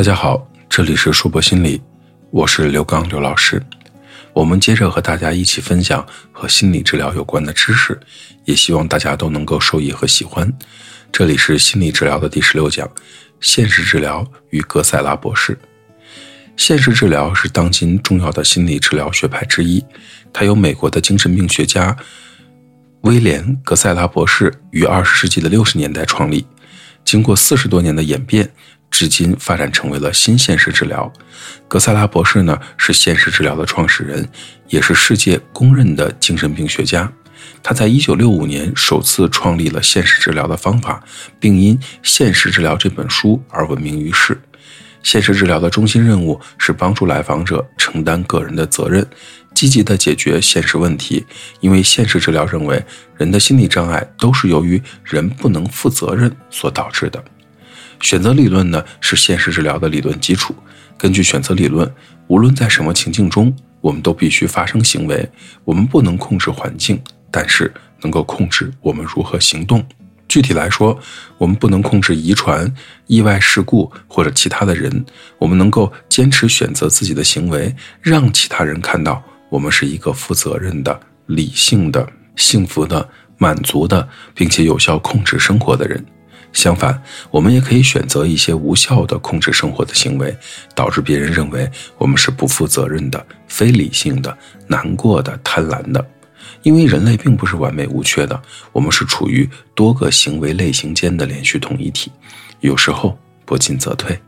大家好，这里是硕博心理，我是刘刚刘老师。我们接着和大家一起分享和心理治疗有关的知识，也希望大家都能够受益和喜欢。这里是心理治疗的第十六讲：现实治疗与格塞拉博士。现实治疗是当今重要的心理治疗学派之一，它由美国的精神病学家威廉·格塞拉博士于二十世纪的六十年代创立，经过四十多年的演变。至今发展成为了新现实治疗。格塞拉博士呢是现实治疗的创始人，也是世界公认的精神病学家。他在1965年首次创立了现实治疗的方法，并因《现实治疗》这本书而闻名于世。现实治疗的中心任务是帮助来访者承担个人的责任，积极地解决现实问题。因为现实治疗认为，人的心理障碍都是由于人不能负责任所导致的。选择理论呢是现实治疗的理论基础。根据选择理论，无论在什么情境中，我们都必须发生行为。我们不能控制环境，但是能够控制我们如何行动。具体来说，我们不能控制遗传、意外事故或者其他的人。我们能够坚持选择自己的行为，让其他人看到我们是一个负责任的、理性的、幸福的、满足的，并且有效控制生活的人。相反，我们也可以选择一些无效的控制生活的行为，导致别人认为我们是不负责任的、非理性的、难过的、贪婪的。因为人类并不是完美无缺的，我们是处于多个行为类型间的连续统一体，有时候不进则退。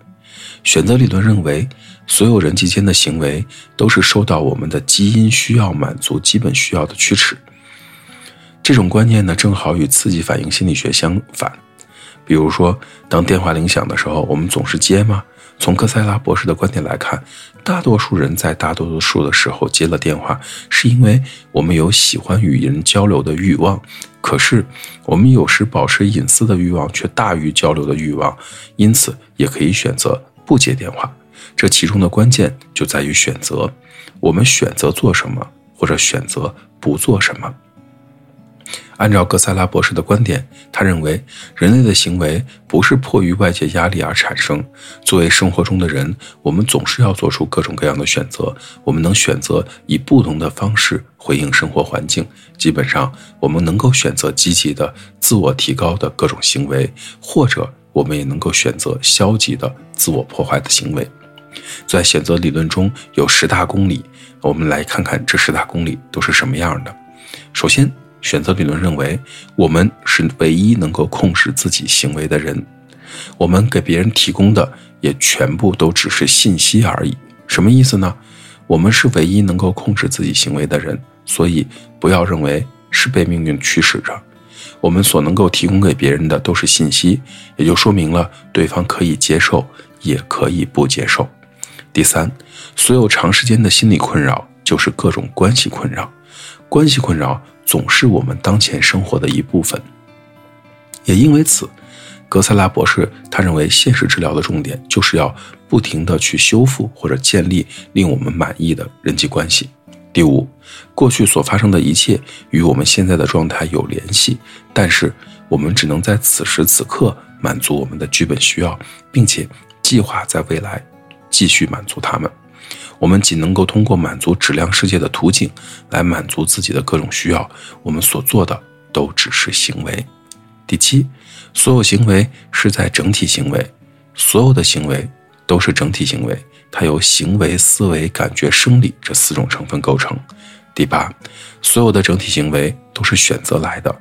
选择理论认为，所有人际间的行为都是受到我们的基因需要满足基本需要的驱使。这种观念呢，正好与刺激反应心理学相反。比如说，当电话铃响的时候，我们总是接吗？从科塞拉博士的观点来看，大多数人在大多数的时候接了电话，是因为我们有喜欢与人交流的欲望。可是，我们有时保持隐私的欲望却大于交流的欲望，因此也可以选择不接电话。这其中的关键就在于选择，我们选择做什么，或者选择不做什么。按照格塞拉博士的观点，他认为人类的行为不是迫于外界压力而产生。作为生活中的人，我们总是要做出各种各样的选择。我们能选择以不同的方式回应生活环境。基本上，我们能够选择积极的自我提高的各种行为，或者我们也能够选择消极的自我破坏的行为。在选择理论中有十大公理，我们来看看这十大公理都是什么样的。首先。选择理论认为，我们是唯一能够控制自己行为的人。我们给别人提供的也全部都只是信息而已。什么意思呢？我们是唯一能够控制自己行为的人，所以不要认为是被命运驱使着。我们所能够提供给别人的都是信息，也就说明了对方可以接受，也可以不接受。第三，所有长时间的心理困扰就是各种关系困扰，关系困扰。总是我们当前生活的一部分。也因为此，格塞拉博士他认为，现实治疗的重点就是要不停的去修复或者建立令我们满意的人际关系。第五，过去所发生的一切与我们现在的状态有联系，但是我们只能在此时此刻满足我们的基本需要，并且计划在未来继续满足他们。我们仅能够通过满足质量世界的途径来满足自己的各种需要，我们所做的都只是行为。第七，所有行为是在整体行为，所有的行为都是整体行为，它由行为、思维、感觉、生理这四种成分构成。第八，所有的整体行为都是选择来的，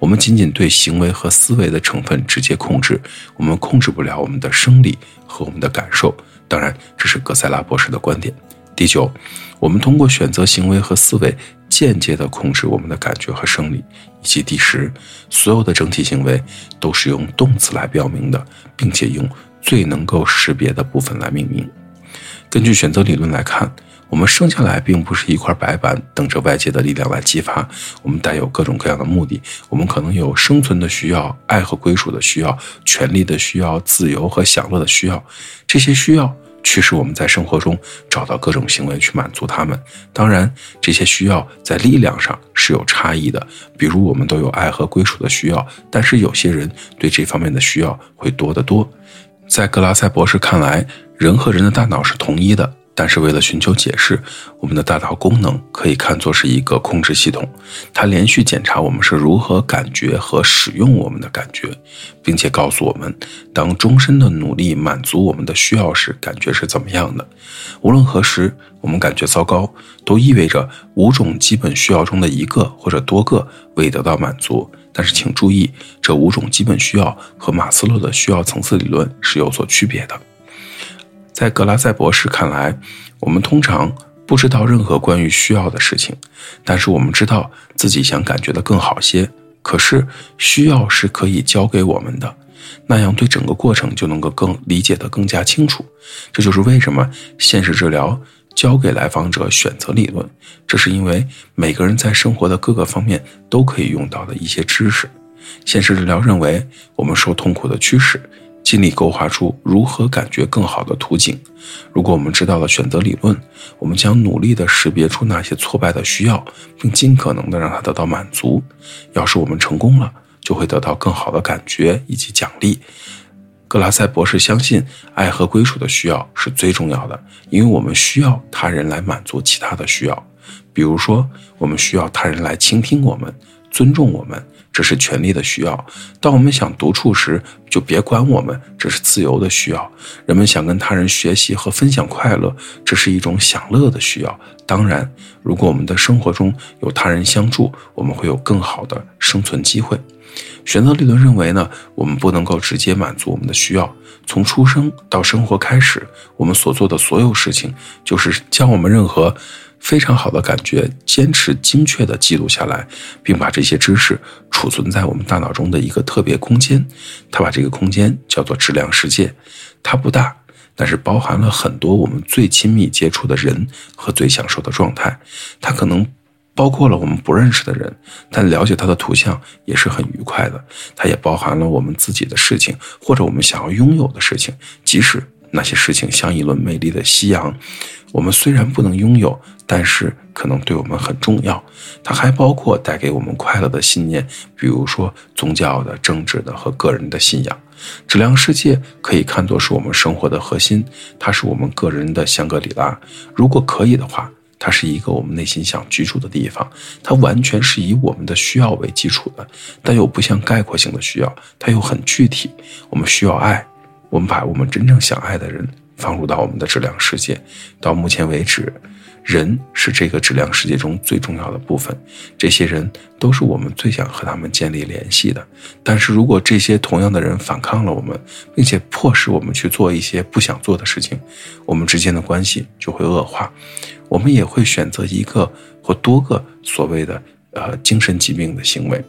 我们仅仅对行为和思维的成分直接控制，我们控制不了我们的生理和我们的感受。当然，这是格塞拉博士的观点。第九，我们通过选择行为和思维，间接地控制我们的感觉和生理。以及第十，所有的整体行为都是用动词来标明的，并且用最能够识别的部分来命名。根据选择理论来看，我们生下来并不是一块白板，等着外界的力量来激发。我们带有各种各样的目的，我们可能有生存的需要、爱和归属的需要、权利的需要、自由和享乐的需要。这些需要。驱使我们在生活中找到各种行为去满足他们。当然，这些需要在力量上是有差异的。比如，我们都有爱和归属的需要，但是有些人对这方面的需要会多得多。在格拉塞博士看来，人和人的大脑是统一的。但是为了寻求解释，我们的大脑功能可以看作是一个控制系统，它连续检查我们是如何感觉和使用我们的感觉，并且告诉我们，当终身的努力满足我们的需要时，感觉是怎么样的。无论何时我们感觉糟糕，都意味着五种基本需要中的一个或者多个未得到满足。但是请注意，这五种基本需要和马斯洛的需要层次理论是有所区别的。在格拉塞博士看来，我们通常不知道任何关于需要的事情，但是我们知道自己想感觉的更好些。可是需要是可以教给我们的，那样对整个过程就能够更理解的更加清楚。这就是为什么现实治疗教给来访者选择理论，这是因为每个人在生活的各个方面都可以用到的一些知识。现实治疗认为，我们受痛苦的驱使。尽力勾画出如何感觉更好的图景。如果我们知道了选择理论，我们将努力地识别出那些挫败的需要，并尽可能地让它得到满足。要是我们成功了，就会得到更好的感觉以及奖励。格拉塞博士相信，爱和归属的需要是最重要的，因为我们需要他人来满足其他的需要。比如说，我们需要他人来倾听我们。尊重我们，这是权利的需要。当我们想独处时，就别管我们，这是自由的需要。人们想跟他人学习和分享快乐，这是一种享乐的需要。当然，如果我们的生活中有他人相助，我们会有更好的生存机会。选择理论认为呢，我们不能够直接满足我们的需要。从出生到生活开始，我们所做的所有事情，就是将我们任何。非常好的感觉，坚持精确地记录下来，并把这些知识储存在我们大脑中的一个特别空间。他把这个空间叫做质量世界。它不大，但是包含了很多我们最亲密接触的人和最享受的状态。它可能包括了我们不认识的人，但了解他的图像也是很愉快的。它也包含了我们自己的事情，或者我们想要拥有的事情，即使那些事情像一轮美丽的夕阳。我们虽然不能拥有，但是可能对我们很重要。它还包括带给我们快乐的信念，比如说宗教的、政治的和个人的信仰。质量世界可以看作是我们生活的核心，它是我们个人的香格里拉。如果可以的话，它是一个我们内心想居住的地方。它完全是以我们的需要为基础的，但又不像概括性的需要，它又很具体。我们需要爱，我们把我们真正想爱的人。放入到我们的质量世界。到目前为止，人是这个质量世界中最重要的部分。这些人都是我们最想和他们建立联系的。但是如果这些同样的人反抗了我们，并且迫使我们去做一些不想做的事情，我们之间的关系就会恶化。我们也会选择一个或多个所谓的呃精神疾病的行为。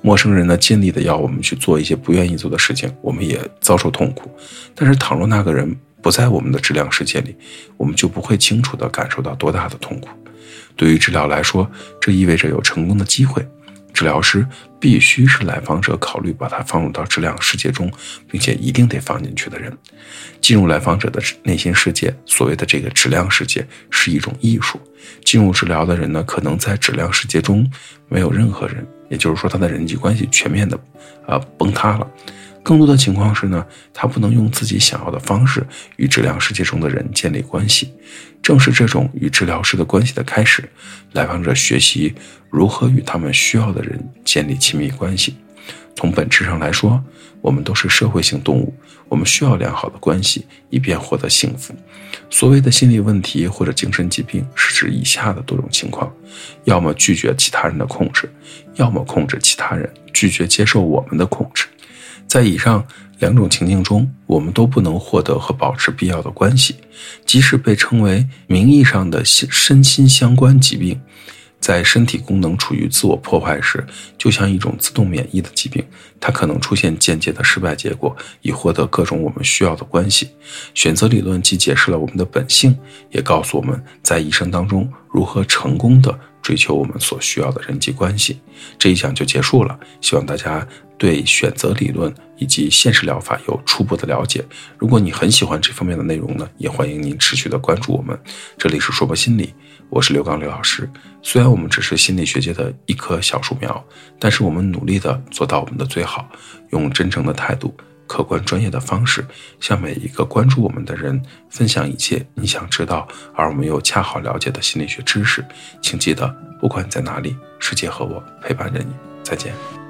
陌生人呢，尽力的要我们去做一些不愿意做的事情，我们也遭受痛苦。但是倘若那个人，不在我们的治疗世界里，我们就不会清楚的感受到多大的痛苦。对于治疗来说，这意味着有成功的机会。治疗师必须是来访者考虑把它放入到质量世界中，并且一定得放进去的人。进入来访者的内心世界，所谓的这个质量世界是一种艺术。进入治疗的人呢，可能在质量世界中没有任何人，也就是说，他的人际关系全面的啊崩塌了。更多的情况是呢，他不能用自己想要的方式与治疗世界中的人建立关系。正是这种与治疗师的关系的开始，来访者学习如何与他们需要的人建立亲密关系。从本质上来说，我们都是社会性动物，我们需要良好的关系，以便获得幸福。所谓的心理问题或者精神疾病，是指以下的多种情况：要么拒绝其他人的控制，要么控制其他人，拒绝接受我们的控制。在以上两种情境中，我们都不能获得和保持必要的关系，即使被称为名义上的身心相关疾病，在身体功能处于自我破坏时，就像一种自动免疫的疾病，它可能出现间接的失败结果，以获得各种我们需要的关系。选择理论既解释了我们的本性，也告诉我们在一生当中如何成功的追求我们所需要的人际关系。这一讲就结束了，希望大家。对选择理论以及现实疗法有初步的了解。如果你很喜欢这方面的内容呢，也欢迎您持续的关注我们。这里是说博心理，我是刘刚刘老师。虽然我们只是心理学界的一棵小树苗，但是我们努力的做到我们的最好，用真诚的态度客观专业的方式，向每一个关注我们的人分享一切你想知道而我们又恰好了解的心理学知识。请记得，不管在哪里，世界和我陪伴着你。再见。